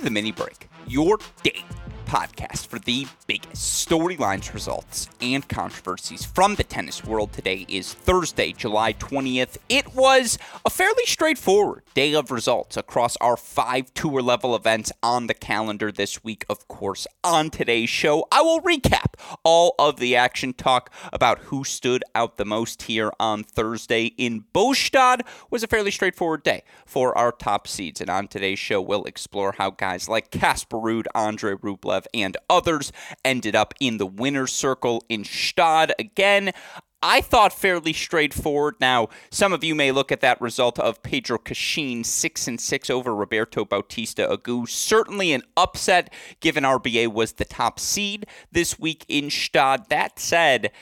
the mini break, your date podcast for the biggest storylines, results, and controversies from the tennis world. Today is Thursday, July 20th. It was a fairly straightforward day of results across our five tour level events on the calendar this week. Of course, on today's show, I will recap all of the action, talk about who stood out the most here on Thursday in Båstad was a fairly straightforward day for our top seeds. And on today's show, we'll explore how guys like Casper Ruud, Andre Rublev, and others ended up in the winner's circle in Gstaad again. I thought fairly straightforward. Now, some of you may look at that result of Pedro Cachin six and six over Roberto Bautista Agut. Certainly an upset, given RBA was the top seed this week in Gstaad. That said,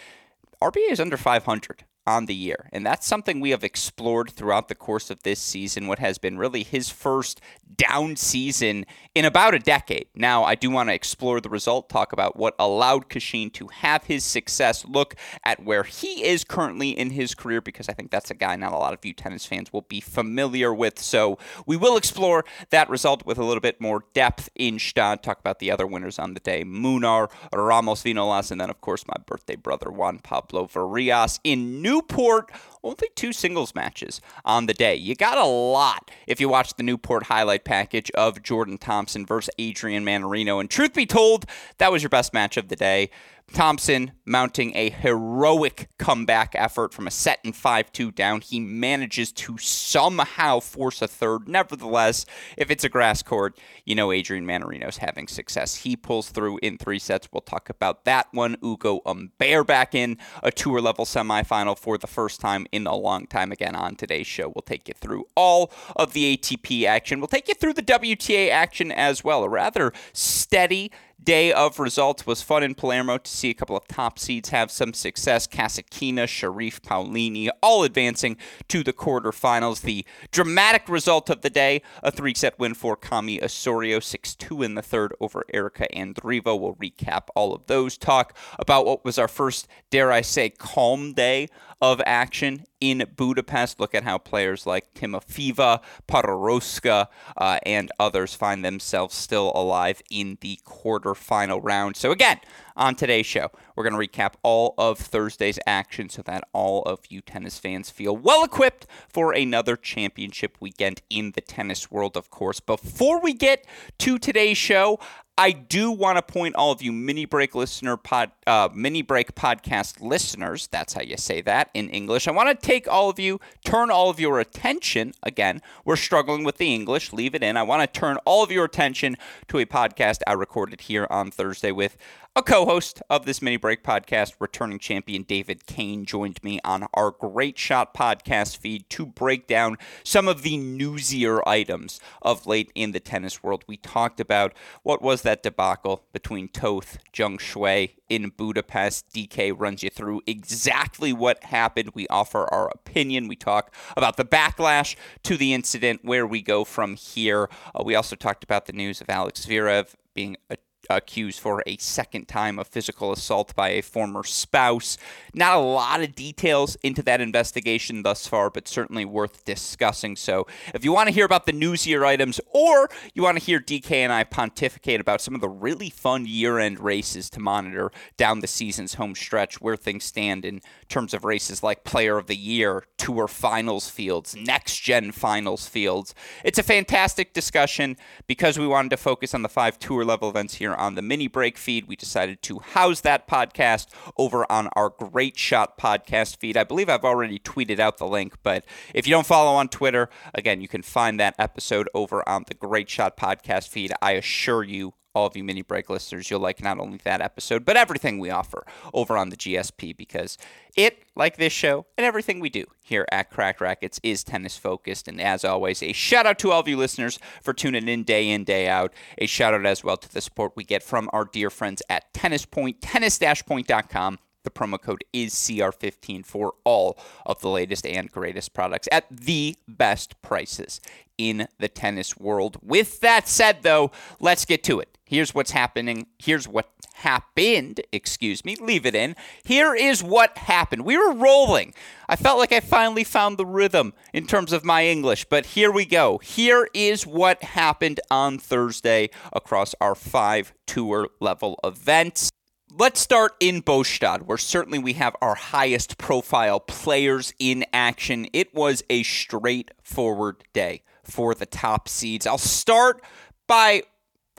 RBA is under 500 on the year. And that's something we have explored throughout the course of this season, what has been really his first down season in about a decade. Now, I do want to explore the result, talk about what allowed Cachin to have his success, look at where he is currently in his career, because I think that's a guy not a lot of you tennis fans will be familiar with. So we will explore that result with a little bit more depth in Gstaad, talk about the other winners on the day, Munar, Ramos Vinolas, and then, of course, my birthday brother, Juan Pablo Varillas in Newport only two singles matches on the day. You got a lot if you watch the Newport highlight package of Jordan Thompson versus Adrian Mannarino. And truth be told, that was your best match of the day. Thompson mounting a heroic comeback effort from a set and 5 2 down. He manages to somehow force a third. Nevertheless, if it's a grass court, you know Adrian Mannarino's having success. He pulls through in three sets. We'll talk about that one. Ugo Humbert back in a tour level semifinal for the first time in a long time. Again, on today's show, we'll take you through all of the ATP action. We'll take you through the WTA action as well. A rather steady day of results was fun in Palermo to see a couple of top seeds have some success. Kasatkina, Sharif, Paolini, all advancing to the quarterfinals. The dramatic result of the day, a three-set win for Cammi Osorio, 6-2 in the third over Erika Andreeva. We'll recap all of those, talk about what was our first, dare I say, calm day of action in Budapest. Look at how players like Timofeeva, Podoroska, uh, and others find themselves still alive in the quarterfinal round. So, again, on today's show, we're going to recap all of Thursday's action so that all of you tennis fans feel well equipped for another championship weekend in the tennis world, of course. Before we get to today's show, I do want to point all of you mini break listener pod, uh, mini break podcast listeners. That's how you say that in English. I want to take all of you, turn all of your attention. Again, we're struggling with the English. Leave it in. I want to turn all of your attention to a podcast I recorded here on Thursday with a co host of this mini break podcast, returning champion David Kane, joined me on our Great Shot podcast feed to break down some of the newsier items of late in the tennis world. We talked about what was that debacle between Toth, Zhang Shuai in Budapest. DK runs you through exactly what happened. We offer our opinion. We talk about the backlash to the incident, where we go from here. Uh, we also talked about the news of Alex Zverev being a accused for a second time of physical assault by a former spouse. Not a lot of details into that investigation thus far, but certainly worth discussing. So, if you want to hear about the newsier items or you want to hear DK and I pontificate about some of the really fun year end races to monitor down the season's home stretch, where things stand in terms of races like Player of the Year, Tour Finals fields, Next Gen Finals fields, it's a fantastic discussion because we wanted to focus on the five tour level events here on the mini break feed. We decided to house that podcast over on our Great Shot podcast feed. I believe I've already tweeted out the link, but if you don't follow on Twitter, again, you can find that episode over on the Great Shot podcast feed. I assure you, all of you mini break listeners, you'll like not only that episode, but everything we offer over on the GSP because it, like this show and everything we do here at Cracked Racquets, is tennis focused. And as always, a shout out to all of you listeners for tuning in day in, day out. A shout out as well to the support we get from our dear friends at Tennis Point, tennis-point.com. The promo code is CR15 for all of the latest and greatest products at the best prices in the tennis world. With that said, though, let's get to it. Here's what's happening. Here's what happened, excuse me, leave it in. Here is what happened. We were rolling. I felt like I finally found the rhythm in terms of my English, but here we go. Here is what happened on Thursday across our five tour level events. Let's start in Båstad, where certainly we have our highest profile players in action. It was a straightforward day for the top seeds. I'll start by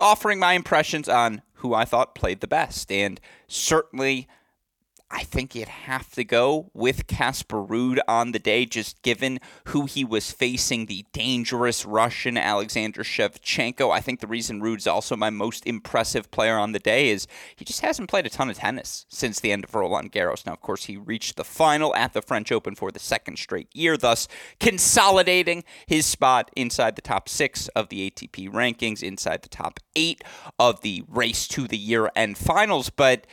offering my impressions on who I thought played the best. And certainly I think you'd have to go with Casper Ruud on the day, just given who he was facing, the dangerous Russian Alexander Shevchenko. I think the reason Ruud's also my most impressive player on the day is he just hasn't played a ton of tennis since the end of Roland Garros. Now, of course, he reached the final at the French Open for the second straight year, thus consolidating his spot inside the top six of the ATP rankings, inside the top eight of the race to the year end finals. But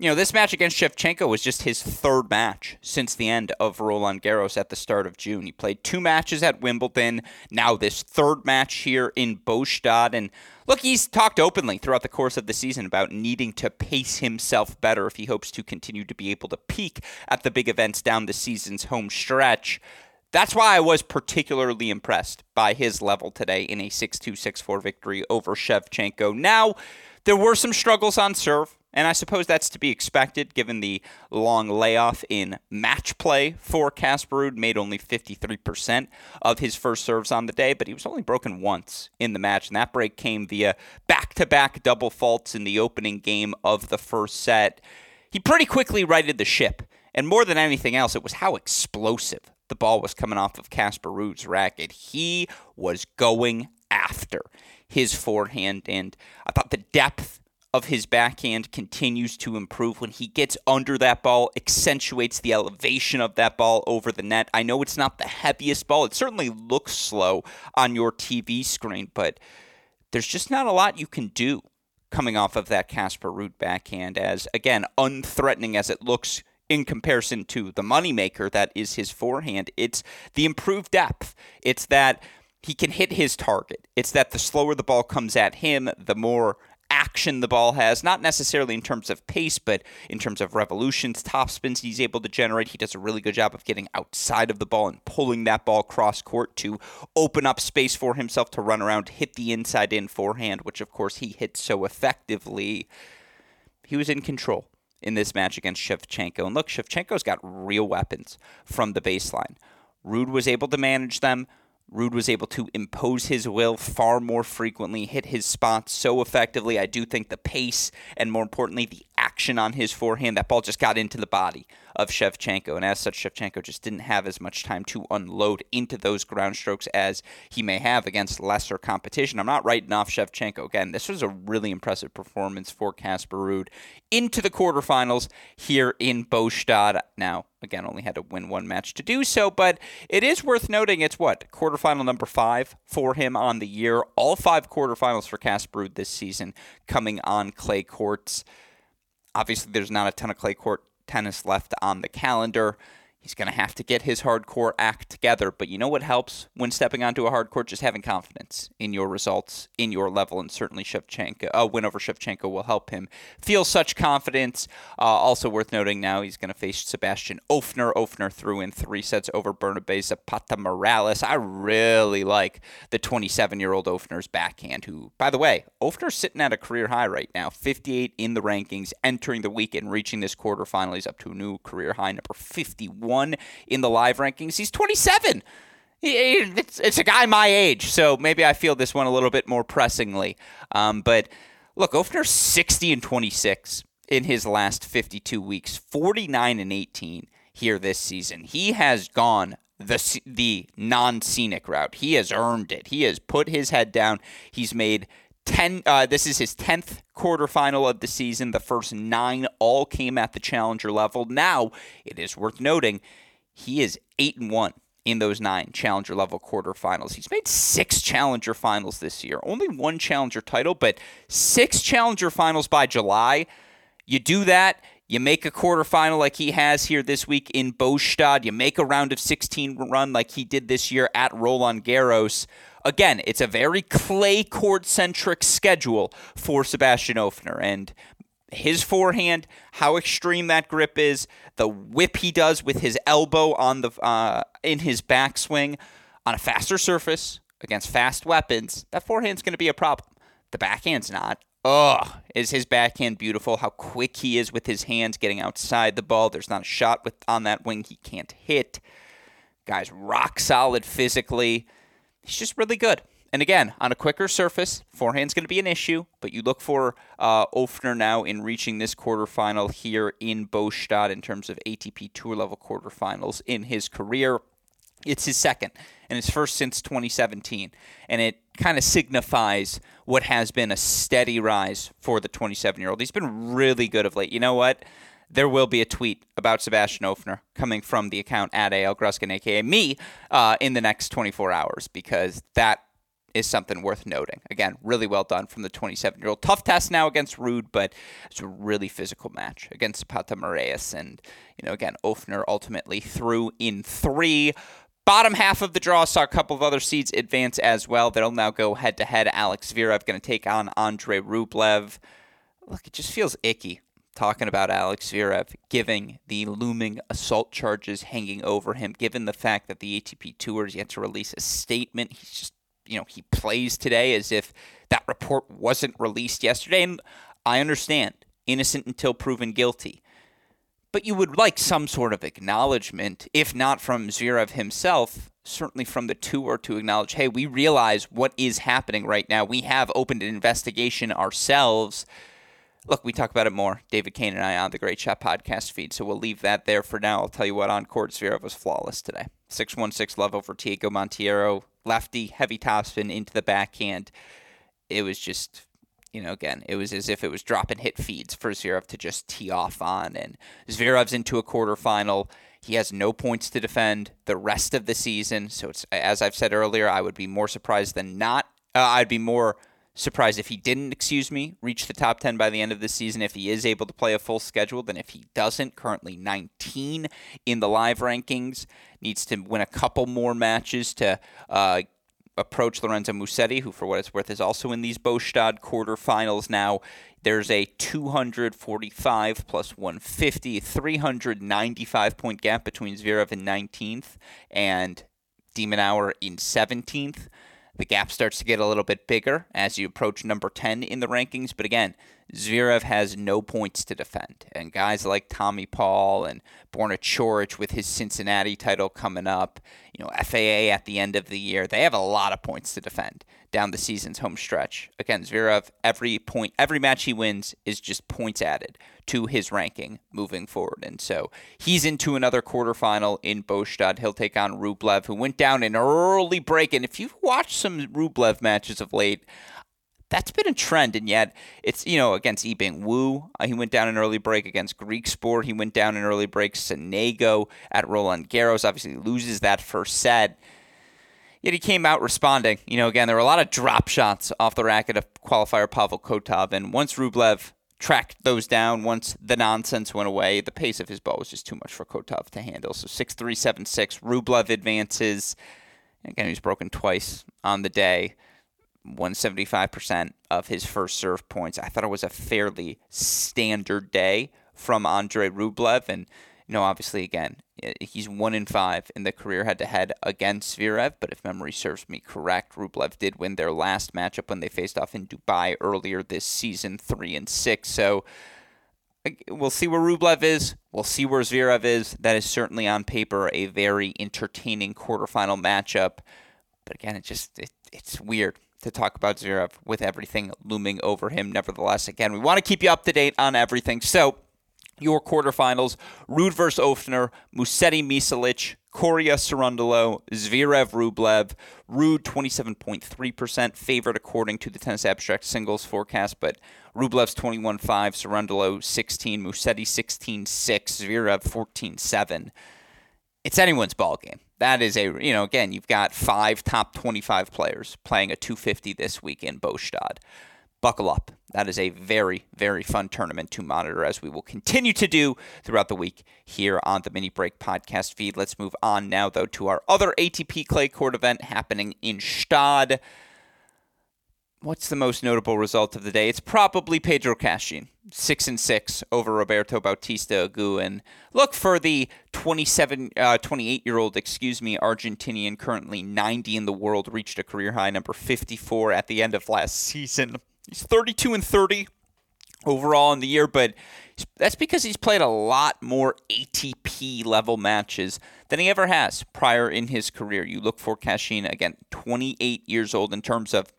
you know, this match against Shevchenko was just his third match since the end of Roland Garros at the start of June. He played two matches at Wimbledon, now this third match here in Båstad. And look, he's talked openly throughout the course of the season about needing to pace himself better if he hopes to continue to be able to peak at the big events down the season's home stretch. That's why I was particularly impressed by his level today in a 6 2 6 4 victory over Shevchenko. Now, there were some struggles on serve. And I suppose that's to be expected given the long layoff in match play for Casper Ruud. Made only 53% of his first serves on the day, but he was only broken once in the match. And that break came via back to back double faults in the opening game of the first set. He pretty quickly righted the ship. And more than anything else, it was how explosive the ball was coming off of Casper Ruud's racket. He was going after his forehand, and I thought the depth of his backhand continues to improve when he gets under that ball, accentuates the elevation of that ball over the net. I know it's not the heaviest ball. It certainly looks slow on your TV screen, but there's just not a lot you can do coming off of that Casper Ruud backhand as again unthreatening as it looks in comparison to the moneymaker that is his forehand. It's the improved depth. It's that he can hit his target. It's that the slower the ball comes at him, the more action the ball has, not necessarily in terms of pace, but in terms of revolutions, top spins he's able to generate. He does a really good job of getting outside of the ball and pulling that ball cross court to open up space for himself to run around, hit the inside in forehand, which of course he hits so effectively. He was in control in this match against Shevchenko. And look, Shevchenko's got real weapons from the baseline. Ruud was able to manage them. Ruud was able to impose his will far more frequently, hit his spots so effectively. I do think the pace and, more importantly, the action on his forehand, that ball just got into the body of Shevchenko. And as such, Shevchenko just didn't have as much time to unload into those ground strokes as he may have against lesser competition. I'm not writing off Shevchenko. Again, this was a really impressive performance for Casper Ruud into the quarterfinals here in Båstad. Now, again, only had to win one match to do so, but it is worth noting it's what? Quarterfinal number five for him on the year. All five quarterfinals for Casper Ruud this season coming on clay courts. Obviously, there's not a ton of clay court tennis left on the calendar. He's going to have to get his hardcore act together. But you know what helps when stepping onto a hardcore? Just having confidence in your results, in your level, and certainly Shevchenko, a uh, win over Shevchenko will help him feel such confidence. Uh, also worth noting now, he's going to face Sebastian Ofner. Ofner through in three sets over Bernabé Zapata Miralles. I really like the 27-year-old Ofner's backhand, who, by the way, Ofner's sitting at a career high right now, 58 in the rankings, entering the weekend, reaching this quarterfinal. He's up to a new career high, number 51 one in the live rankings. He's 27. It's, it's a guy my age, so maybe I feel this one a little bit more pressingly. Um, but look, Ofner's 60 and 26 in his last 52 weeks, 49 and 18 here this season. He has gone the the non scenic route. He has earned it. He has put his head down. He's made 10 uh, this is his 10th quarterfinal of the season. The first nine all came at the challenger level. Now it is worth noting he is 8 and 1 in those nine challenger level quarterfinals. He's made six challenger finals this year only one challenger title but six challenger finals by july. You do that you make a quarterfinal like he has here this week in Båstad. You make a round of 16 run like he did this year at Roland Garros. Again, it's a very clay court centric schedule for Sebastian Ofner. And his forehand, how extreme that grip is, the whip he does with his elbow on the uh, in his backswing on a faster surface against fast weapons, that forehand's going to be a problem. The backhand's not. Ugh, is his backhand beautiful? How quick he is with his hands getting outside the ball. There's not a shot with on that wing he can't hit. Guy's rock solid physically. He's just really good. And again, on a quicker surface, forehand's going to be an issue, but you look for uh, Ofner now in reaching this quarterfinal here in Båstad in terms of ATP Tour level quarterfinals in his career. It's his second and his first since 2017. And it kind of signifies what has been a steady rise for the 27 year old. He's been really good of late. You know what? There will be a tweet about Sebastian Ofner coming from the account at AL Gruskin, aka me, uh, in the next 24 hours because that is something worth noting. Again, really well done from the 27 year old. Tough test now against Ruud, but it's a really physical match against Zapata Miralles. And, you know, again, Ofner ultimately through in three. Bottom half of the draw saw a couple of other seeds advance as well. They'll now go head to head. Alex Zverev going to take on Andre Rublev. Look, it just feels icky talking about Alex Zverev, giving the looming assault charges hanging over him, given the fact that the ATP Tour is yet to release a statement. He's just, you know, he plays today as if that report wasn't released yesterday. And I understand, innocent until proven guilty but you would like some sort of acknowledgement, if not from Zverev himself, certainly from the tour to acknowledge, hey, we realize what is happening right now. We have opened an investigation ourselves. Look, we talk about it more, David Kane and I, on the Great Shot podcast feed, so we'll leave that there for now. I'll tell you what, on court, Zverev was flawless today. 616 love over Thiago Monteiro, lefty, heavy topspin into the backhand. It was just you know, again, it was as if it was drop and hit feeds for Zverev to just tee off on. And Zverev's into a quarterfinal. He has no points to defend the rest of the season. So it's as I've said earlier, I would be more surprised than not. Uh, I'd be more surprised if he didn't, excuse me, reach the top 10 by the end of the season if he is able to play a full schedule than if he doesn't. Currently 19 in the live rankings. Needs to win a couple more matches to uh, approach Lorenzo Musetti, who, for what it's worth, is also in these Båstad quarterfinals now. There's a 245 plus 150, 395 point gap between Zverev in 19th and de Minaur in 17th. The gap starts to get a little bit bigger as you approach number 10 in the rankings. But again, Zverev has no points to defend. And guys like Tommy Paul and Borna Coric with his Cincinnati title coming up, you know, FAA at the end of the year, they have a lot of points to defend down the season's home stretch. Again, Zverev, every point, every match he wins is just points added to his ranking moving forward. And so he's into another quarterfinal in Båstad. He'll take on Rublev, who went down an early break. And if you've watched some Rublev matches of late, that's been a trend, and yet it's you know against Yibing Wu, uh, he went down an early break against Griekspoor, he went down an early break. Sonego at Roland Garros obviously loses that first set. Yet he came out responding. You know, again, there were a lot of drop shots off the racket of qualifier Pavel Kotov, and once Rublev tracked those down, once the nonsense went away, the pace of his ball was just too much for Kotov to handle. So six three seven six, Rublev advances. Again, he's broken twice on the day. 175% of his first serve points. I thought it was a fairly standard day from Andre Rublev. And, you know, obviously, again, he's one in five in the career head to head against Zverev. But if memory serves me correct, Rublev did win their last matchup when they faced off in Dubai earlier this season, three and six. So we'll see where Rublev is. We'll see where Zverev is. That is certainly on paper a very entertaining quarterfinal matchup. But again, it just it, it's weird to talk about Zverev with everything looming over him. Nevertheless, again, we want to keep you up to date on everything. So, your quarterfinals Ruud versus Ofner, Musetti Misalic, Coria Cerundolo, Zverev Rublev. Ruud 27.3% favored according to the Tennis Abstract singles forecast, but Rublev's 21.5, Cerundolo 16, Musetti 16.6, Zverev 14.7. It's anyone's ball game that is a you know again you've got five top 25 players playing a 250 this week in Båstad. Buckle up. That is a very very fun tournament to monitor as we will continue to do throughout the week here on the Mini Break podcast feed. Let's move on now though to our other ATP clay court event happening in Gstaad. What's the most notable result of the day? It's probably Pedro Cachin, six and six over Roberto Bautista Agut, and look for the 27, uh, 28 year old, excuse me, Argentinian, currently 90 in the world, reached a career high number 54 at the end of last season. He's 32 and 30 overall in the year, but that's because he's played a lot more ATP level matches than he ever has prior in his career. You look for Cachin again, 28 years old in terms of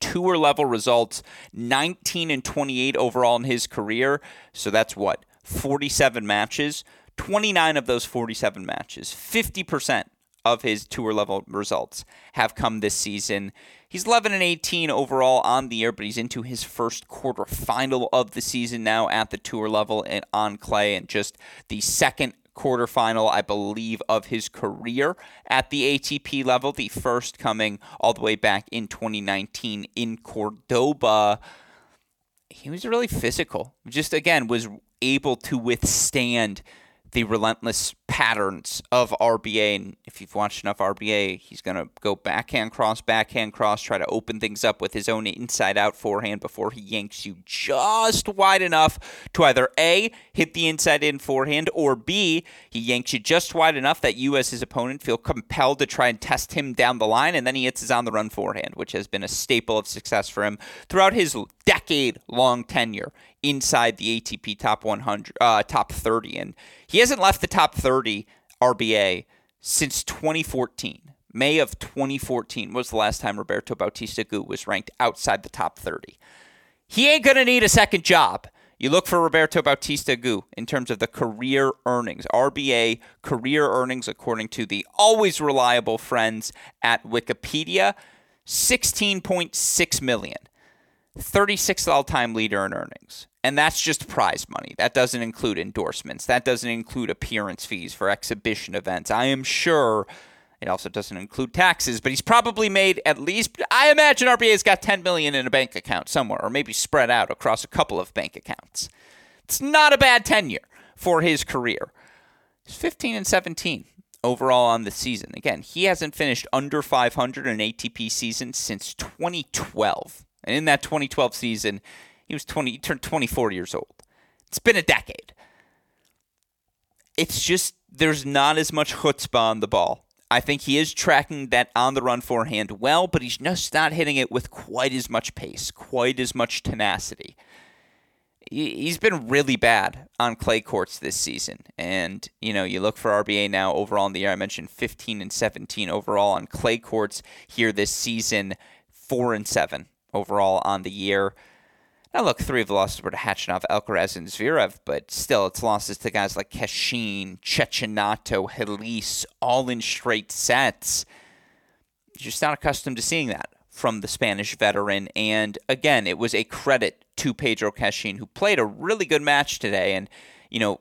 tour level results, 19 and 28 overall in his career. So that's what? 47 matches. 29 of those 47 matches, 50% of his tour level results have come this season. He's 11 and 18 overall on the year, but he's into his first quarter final of the season now at the tour level and on clay, and just the second quarterfinal, I believe, of his career at the ATP level, the first coming all the way back in 2019 in Cordoba. He was really physical. Just again, was able to withstand the relentless patterns of RBA. And if you've watched enough RBA, he's going to go backhand cross, backhand cross, try to open things up with his own inside out forehand before he yanks you just wide enough to either A, hit the inside in forehand, or B, he yanks you just wide enough that you, as his opponent, feel compelled to try and test him down the line, and then he hits his on the run forehand, which has been a staple of success for him throughout his decade long tenure inside the ATP top 100, uh, top 30. And he hasn't left the top 30 RBA since 2014. May of 2014 was the last time Roberto Bautista Agut was ranked outside the top 30. He ain't going to need a second job. You look for Roberto Bautista Agut in terms of the career earnings, RBA career earnings, according to the always reliable friends at Wikipedia, 16.6 million. 36th all time leader in earnings. And that's just prize money. That doesn't include endorsements. That doesn't include appearance fees for exhibition events. I am sure it also doesn't include taxes, but he's probably made at least I imagine RBA's got 10 million in a bank account somewhere or maybe spread out across a couple of bank accounts. It's not a bad tenure for his career. He's 15 and 17 overall on the season. Again, he hasn't finished under 500 in ATP season since 2012. And in that 2012 season, he was 20, he turned 24 years old. It's been a decade. It's just there's not as much chutzpah on the ball. I think he is tracking that on the run forehand well, but he's just not hitting it with quite as much pace, quite as much tenacity. He's been really bad on clay courts this season. And, you know, you look for RBA now overall in the year. I mentioned 15 and 17 overall on clay courts here this season, 4 and 7 overall on the year. Now, look, three of the losses were to Khachanov, Alcaraz, and Zverev, but still, it's losses to guys like Cachin, Cecchinato, Halys, all in straight sets. Just not accustomed to seeing that from the Spanish veteran. And again, it was a credit to Pedro Cachin, who played a really good match today. And, you know,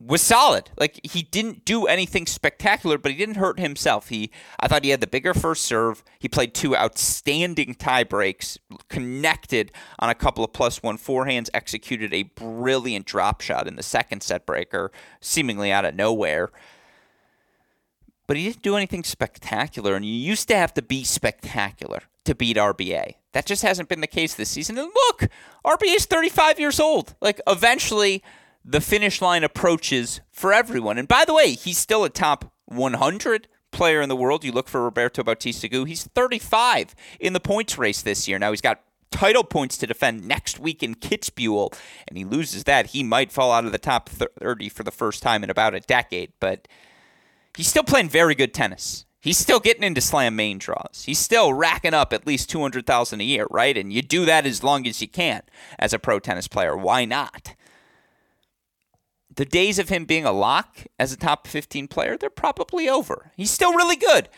was solid. Like he didn't do anything spectacular, but he didn't hurt himself. He I thought he had the bigger first serve. He played two outstanding tie breaks, connected on a couple of plus one forehands, executed a brilliant drop shot in the second set breaker, seemingly out of nowhere. But he didn't do anything spectacular, and you used to have to be spectacular to beat RBA. That just hasn't been the case this season. And look, RBA is 35 years old. Like eventually the finish line approaches for everyone. And by the way, he's still a top 100 player in the world. You look for Roberto Bautista Agut. He's 35 in the points race this year. Now he's got title points to defend next week in Kitzbühel, and he loses that. He might fall out of the top 30 for the first time in about a decade, but he's still playing very good tennis. He's still getting into slam main draws. He's still racking up at least 200,000 a year, right? And you do that as long as you can as a pro tennis player. Why not? The days of him being a lock as a top 15 player, they're probably over. He's still really good,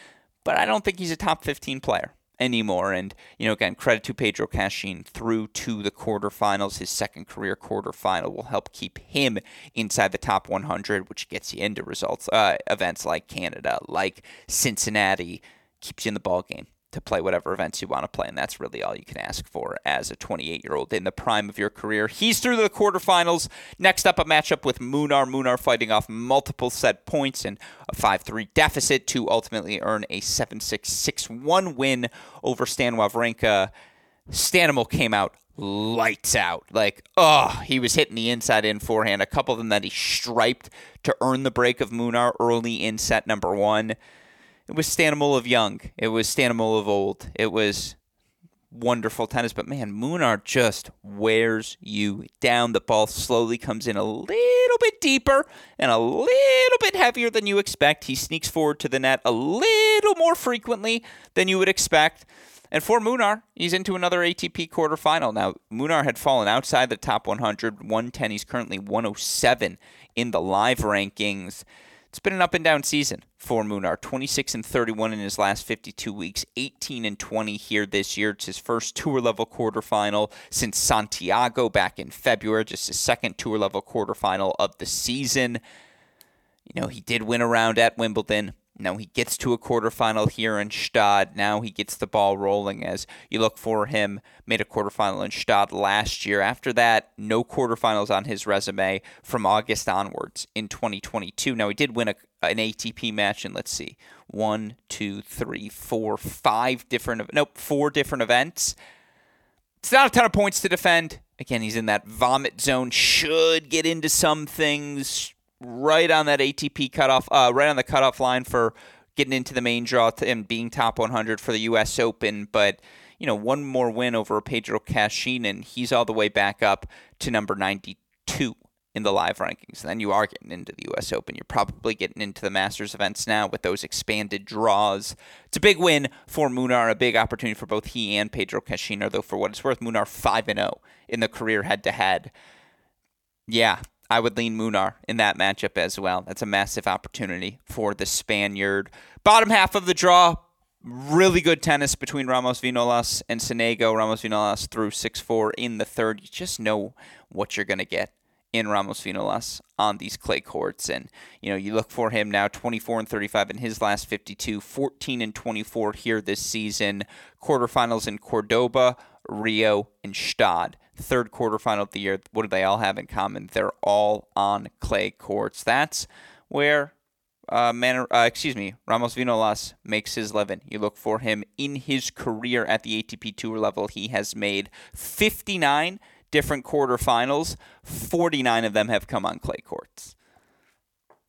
but I don't think he's a top 15 player anymore. And, you know, again, credit to Pedro Cachin through to the quarterfinals. His second career quarterfinal will help keep him inside the top 100, which gets you into results, uh, events like Canada, like Cincinnati, keeps you in the ball game to play whatever events you want to play, and that's really all you can ask for as a 28 year old in the prime of your career. He's through the quarterfinals. Next up, a matchup with Munar. Munar fighting off multiple set points and a 5 3 deficit to ultimately earn a 7 6 6 1 win over Stan Wawrinka. Stanimal came out lights out. Like, oh, he was hitting the inside in forehand. A couple of them that he striped to earn the break of Munar early in set number one. It was Stanimal of young. It was Stanimal of old. It was wonderful tennis. But man, Munar just wears you down. The ball slowly comes in a little bit deeper and a little bit heavier than you expect. He sneaks forward to the net a little more frequently than you would expect. And for Munar, he's into another ATP quarterfinal. Now, Munar had fallen outside the top 100, 110. He's currently 107 in the live rankings. It's been an up and down season for Munar. 26 and 31 in his last 52 weeks, 18 and 20 here this year. It's his first tour level quarterfinal since Santiago back in February, just his second tour level quarterfinal of the season. You know, he did win a round at Wimbledon, now he gets to a quarterfinal here in Gstaad. Now he gets the ball rolling as you look for him. Made a quarterfinal in Gstaad last year. After that, no quarterfinals on his resume from August onwards in 2022. Now he did win a, an ATP match in, let's see, one, two, three, four, five different, nope, four different events. It's not a ton of points to defend. Again, he's in that vomit zone. Should get into some things right on that ATP cutoff, uh, right on the cutoff line for getting into the main draw and being top 100 for the U.S. Open. But you know, one more win over Pedro Cachin, and he's all the way back up to number 92 in the live rankings. And then you are getting into the U.S. Open. You're probably getting into the Masters events now with those expanded draws. It's a big win for Munar, a big opportunity for both he and Pedro Cachin. Though for what it's worth, Munar 5 and 0 in the career head to head. Yeah, I would lean Munar in that matchup as well. That's a massive opportunity for the Spaniard. Bottom half of the draw, really good tennis between Ramos Vinolas and Sonego. Ramos Vinolas through 6 4 in the third. You just know what you're going to get in Ramos Vinolas on these clay courts. And, you know, you look for him now 24 and 35 in his last 52, 14 and 24 here this season. Quarterfinals in Cordoba, Rio, and Gstaad third quarterfinal of the year. What do they all have in common? They're all on clay courts. That's where uh, Man, uh, excuse me, Ramos Vinolas makes his living. You look for him in his career at the ATP Tour level. He has made 59 different quarterfinals. 49 of them have come on clay courts.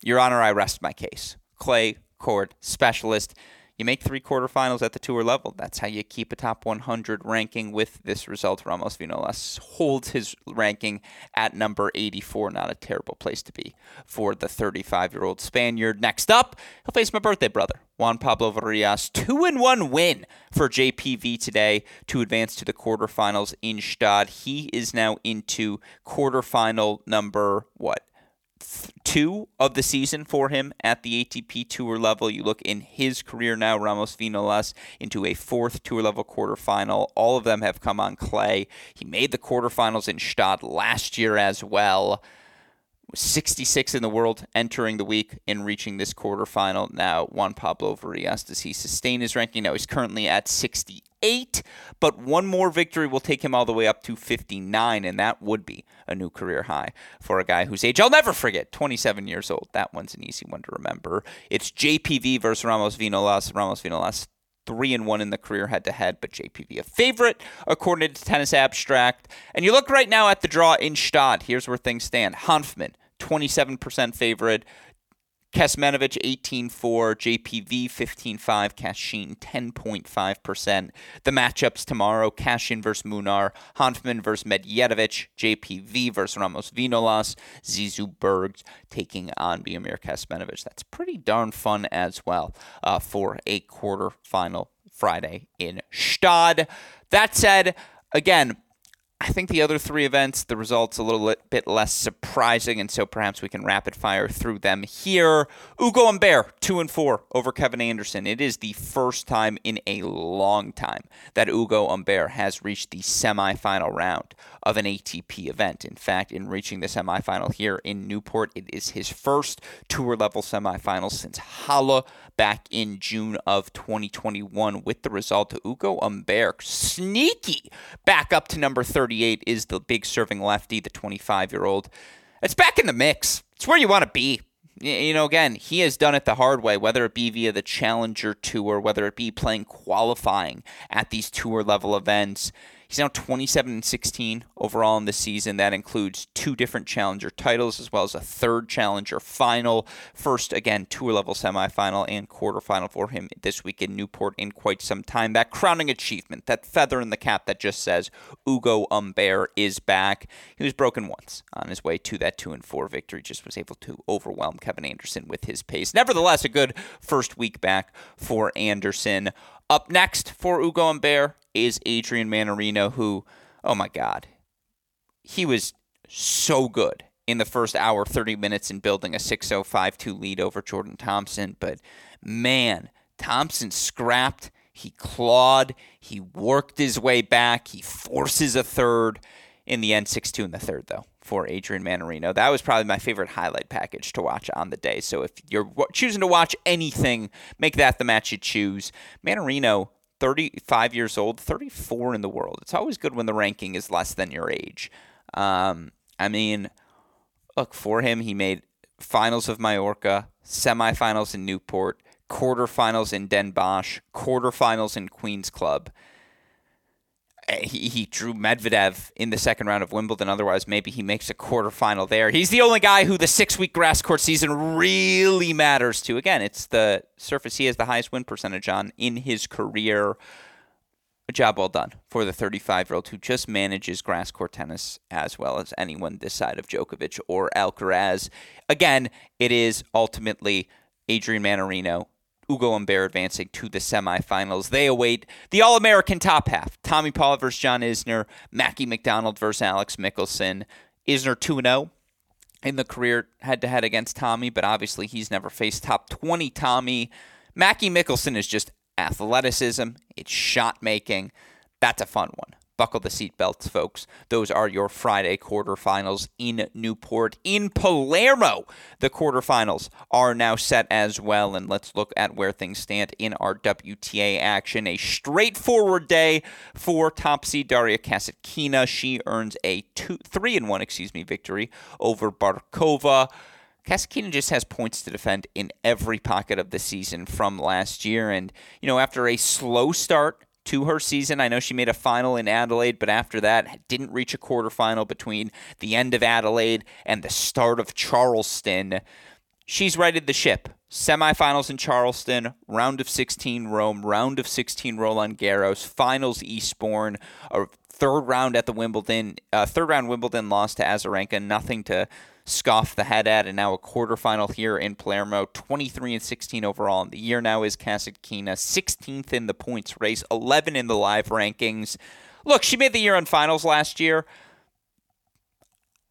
Your Honor, I rest my case. Clay court specialist. You make three quarterfinals at the tour level. That's how you keep a top 100 ranking with this result. Ramos Vinolas holds his ranking at number 84. Not a terrible place to be for the 35 year old Spaniard. Next up, he'll face my birthday brother, Juan Pablo Varillas. Two and one win for JPV today to advance to the quarterfinals in Gstaad. He is now into quarterfinal number what? Two of the season for him at the ATP Tour level. You look in his career now, Ramos Vinolas into a fourth Tour level quarterfinal. All of them have come on clay. He made the quarterfinals in Gstaad last year as well. 66 in the world entering the week in reaching this quarterfinal. Now, Juan Pablo Varillas, does he sustain his ranking? Now, he's currently at 68 but one more victory will take him all the way up to 59, and that would be a new career high for a guy whose age I'll never forget 27 years old. That one's an easy one to remember. It's JPV versus Ramos Vinolas. Ramos Vinolas three and one in the career head to head, but JPV a favorite according to Tennis Abstract. And you look right now at the draw in Gstaad. Here's where things stand. Hanfmann, 27% favorite. Kecmanovic 18-4, JPV 15-5, Cachin 10.5%. The matchups tomorrow, Cachin versus Munar, Hanfmann versus Medjedovic, JPV versus Ramos Vinolas, Zizou Bergs taking on Miomir Kecmanovic. That's pretty darn fun as well uh, for a quarterfinal Friday in Gstaad. That said, again, I think the other three events, the results a little bit less surprising, and so perhaps we can rapid fire through them here. Ugo Humbert, two and four over Kevin Anderson. It is the first time in a long time that Ugo Humbert has reached the semifinal round of an ATP event. In fact, in reaching the semifinal here in Newport, it is his first tour level semifinal since Halle back in June of 2021 with the result to Ugo Humbert sneaky back up to number 38 is the big serving lefty, the 25 year old. It's back in the mix. It's where you want to be. You know, again, he has done it the hard way, whether it be via the Challenger Tour, whether it be playing qualifying at these tour level events. He's now 27 and 16 overall in the season. That includes two different challenger titles as well as a third challenger final. First, again, tour level semifinal and quarterfinal for him this week in Newport in quite some time. That crowning achievement, that feather in the cap that just says Ugo Humbert is back. He was broken once on his way to that 2 and 4 victory, just was able to overwhelm Kevin Anderson with his pace. Nevertheless, a good first week back for Anderson. Up next for Ugo Humbert is Adrian Mannarino, who, oh my God, he was so good in the first hour, 30 minutes in building a 6-0-5-2 lead over Jordan Thompson. But man, Thompson scrapped. He clawed. He worked his way back. He forces a third. In the end, 6 2 in the third, though, for Adrian Mannarino. That was probably my favorite highlight package to watch on the day. So if you're choosing to watch anything, make that the match you choose. Mannarino 35 years old, 34 in the world. It's always good when the ranking is less than your age. Um, I mean, look, for him, he made finals of Mallorca, semifinals in Newport, quarterfinals in Den Bosch, quarterfinals in Queen's Club. Eh, he, he drew Medvedev in the second round of Wimbledon. Otherwise, maybe he makes a quarterfinal there. He's the only guy who the six week grass court season really matters to. Again, it's the surface he has the highest win percentage on in his career. A job well done for the 35 year old who just manages grass court tennis as well as anyone this side of Djokovic or Alcaraz. Again, it is ultimately Adrian Mannarino Ugo Humbert advancing to the semifinals. They await the All American top half. Tommy Paul versus John Isner, Mackie McDonald versus Alex Michelsen. Isner 2 0 in the career head to head against Tommy, but obviously he's never faced top 20 Tommy. Mackie Michelsen is just athleticism, it's shot making. That's a fun one. Buckle the seatbelts, folks. Those are your Friday quarterfinals in Newport. In Palermo, the quarterfinals are now set as well. And let's look at where things stand in our WTA action. A straightforward day for top seed Daria Kasatkina. She earns a two, three and one, excuse me, victory over Barkova. Kasatkina just has points to defend in every pocket of the season from last year. And, you know, after a slow start to her season. I know she made a final in Adelaide, but after that, didn't reach a quarterfinal between the end of Adelaide and the start of Charleston. She's righted the ship. Semifinals in Charleston, round of 16 Rome, round of 16 Roland Garros, finals Eastbourne, a third round at the Wimbledon, uh, third round Wimbledon loss to Azarenka, nothing to scoff the head at, and now a quarterfinal here in Palermo. 23 and 16 overall in the year now is Kasatkina, 16th in the points race, 11 in the live rankings. Look, she made the year on finals last year.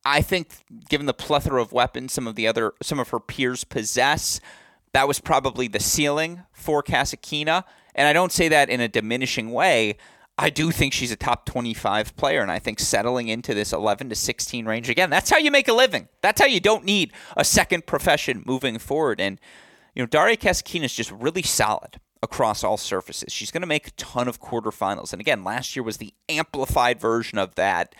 I think, given the plethora of weapons some of the other some of her peers possess, that was probably the ceiling for Kasatkina. And I don't say that in a diminishing way. I do think she's a top 25 player, and I think settling into this 11 to 16 range again, that's how you make a living. That's how you don't need a second profession moving forward. And, you know, Daria Kasatkina is just really solid across all surfaces. She's going to make a ton of quarterfinals. And again, last year was the amplified version of that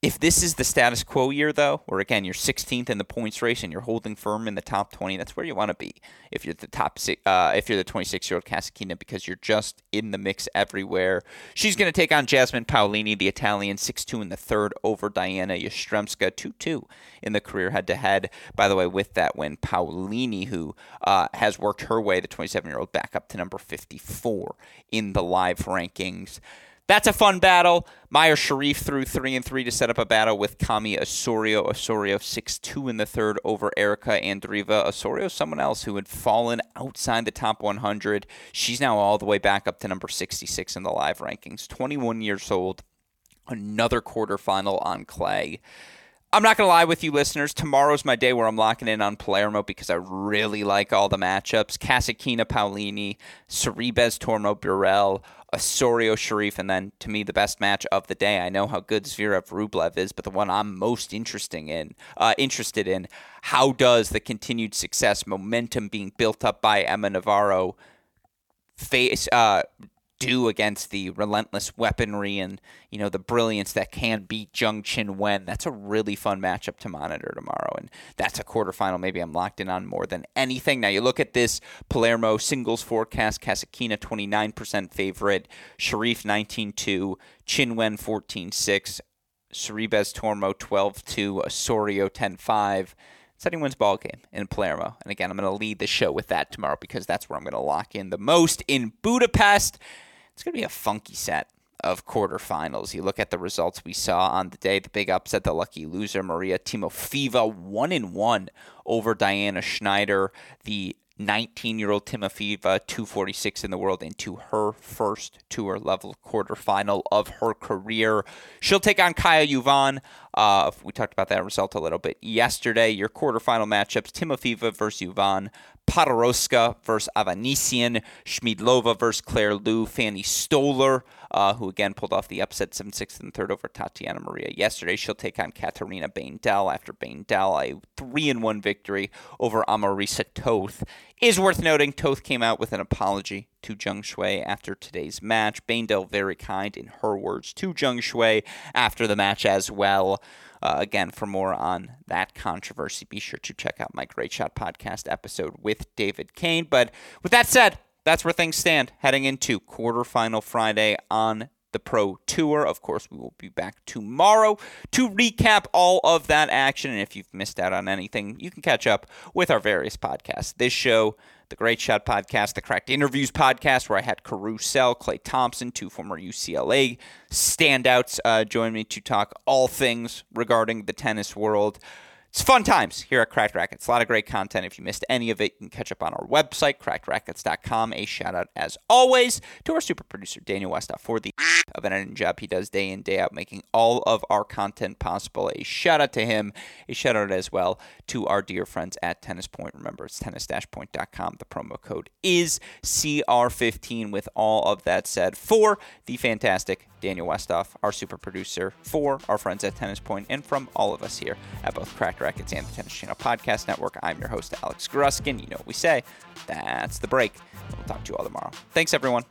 if this is the status quo year, though, where again you're 16th in the points race and you're holding firm in the top 20, that's where you want to be. If you're the top, uh, if you're the 26 year old Kasatkina, because you're just in the mix everywhere. She's going to take on Jasmine Paolini, the Italian, 6-2 in the third over Diana Yastremska, 2-2 in the career head to head. By the way, with that win, Paolini, who uh, has worked her way, the 27 year old, back up to number 54 in the live rankings. That's a fun battle. Mayar Sharif through three and three to set up a battle with Kami Osorio. Osorio six two in the third over Erika Andreeva. Osorio, someone else who had fallen outside the top 100. She's now all the way back up to number 66 in the live rankings. 21 years old. Another quarterfinal on clay. I'm not going to lie with you, listeners. Tomorrow's my day where I'm locking in on Palermo because I really like all the matchups. Kasatkina, Paolini, Sorribes, Tormo, Burel, Osorio Sharif, and then to me the best match of the day. I know how good Zverev Rublev is, but the one I'm most interesting in, uh, interested in, how does the continued success, momentum being built up by Emma Navarro, face uh, do against the relentless weaponry and you know the brilliance that can beat Zheng Qinwen. That's a really fun matchup to monitor tomorrow, and that's a quarterfinal. Maybe I'm locked in on more than anything. Now you look at this Palermo singles forecast: Kasatkina 29% favorite, Sharif 19-2, Wen 14-6, Sorribes Tormo 12-2, Osorio 10-5 it's anyone's ball game in Palermo. And again, I'm going to lead the show with that tomorrow because that's where I'm going to lock in the most in Budapest. It's going to be a funky set of quarterfinals. You look at the results we saw on the day, the big upset, the lucky loser, Maria Timofeeva, one in one over Diana Schneider. The 19 year old Timofeeva, 246 in the world, into her first tour level quarterfinal of her career. She'll take on Kaja Juvan. Uh, we talked about that result a little bit yesterday. Your quarterfinal matchups Timofeeva versus Juvan, Podoroska versus Avanesyan, Schmiedlova versus Claire Liu, Fanny Stollar, uh, who again pulled off the upset 7 6 and third over Tatiana Maria yesterday. She'll take on Kateryna Baindl after Baindl, a 3 and 1 victory over Amarissa Toth. Is worth noting, Toth came out with an apology to Zhang Shuai after today's match. Baindl very kind in her words to Zhang Shuai after the match as well. Uh, again, for more on that controversy, be sure to check out my Great Shot podcast episode with David Kane. But with that said, that's where things stand heading into quarterfinal Friday on the Pro Tour. Of course, we will be back tomorrow to recap all of that action. And if you've missed out on anything, you can catch up with our various podcasts. This show, the Great Shot podcast, the Cracked Interviews podcast, where I had Karue Sell, Clay Thompson, two former UCLA standouts, uh, join me to talk all things regarding the tennis world. It's fun times here at Cracked Racquets. A lot of great content. If you missed any of it, you can catch up on our website, crackedracquets.com. A shout out, as always, to our super producer, Daniel Westoff, for the of an editing job he does day in, day out, making all of our content possible. A shout out to him. A shout out as well to our dear friends at Tennis Point. Remember, it's tennis-point.com. The promo code is CR15. With all of that said, for the fantastic Daniel Westoff, our super producer, for our friends at Tennis Point, and from all of us here at both Cracked Racquets and the Tennis Channel Podcast Network, I'm your host, Alex Gruskin. You know what we say. That's the break. We'll talk to you all tomorrow. Thanks, everyone.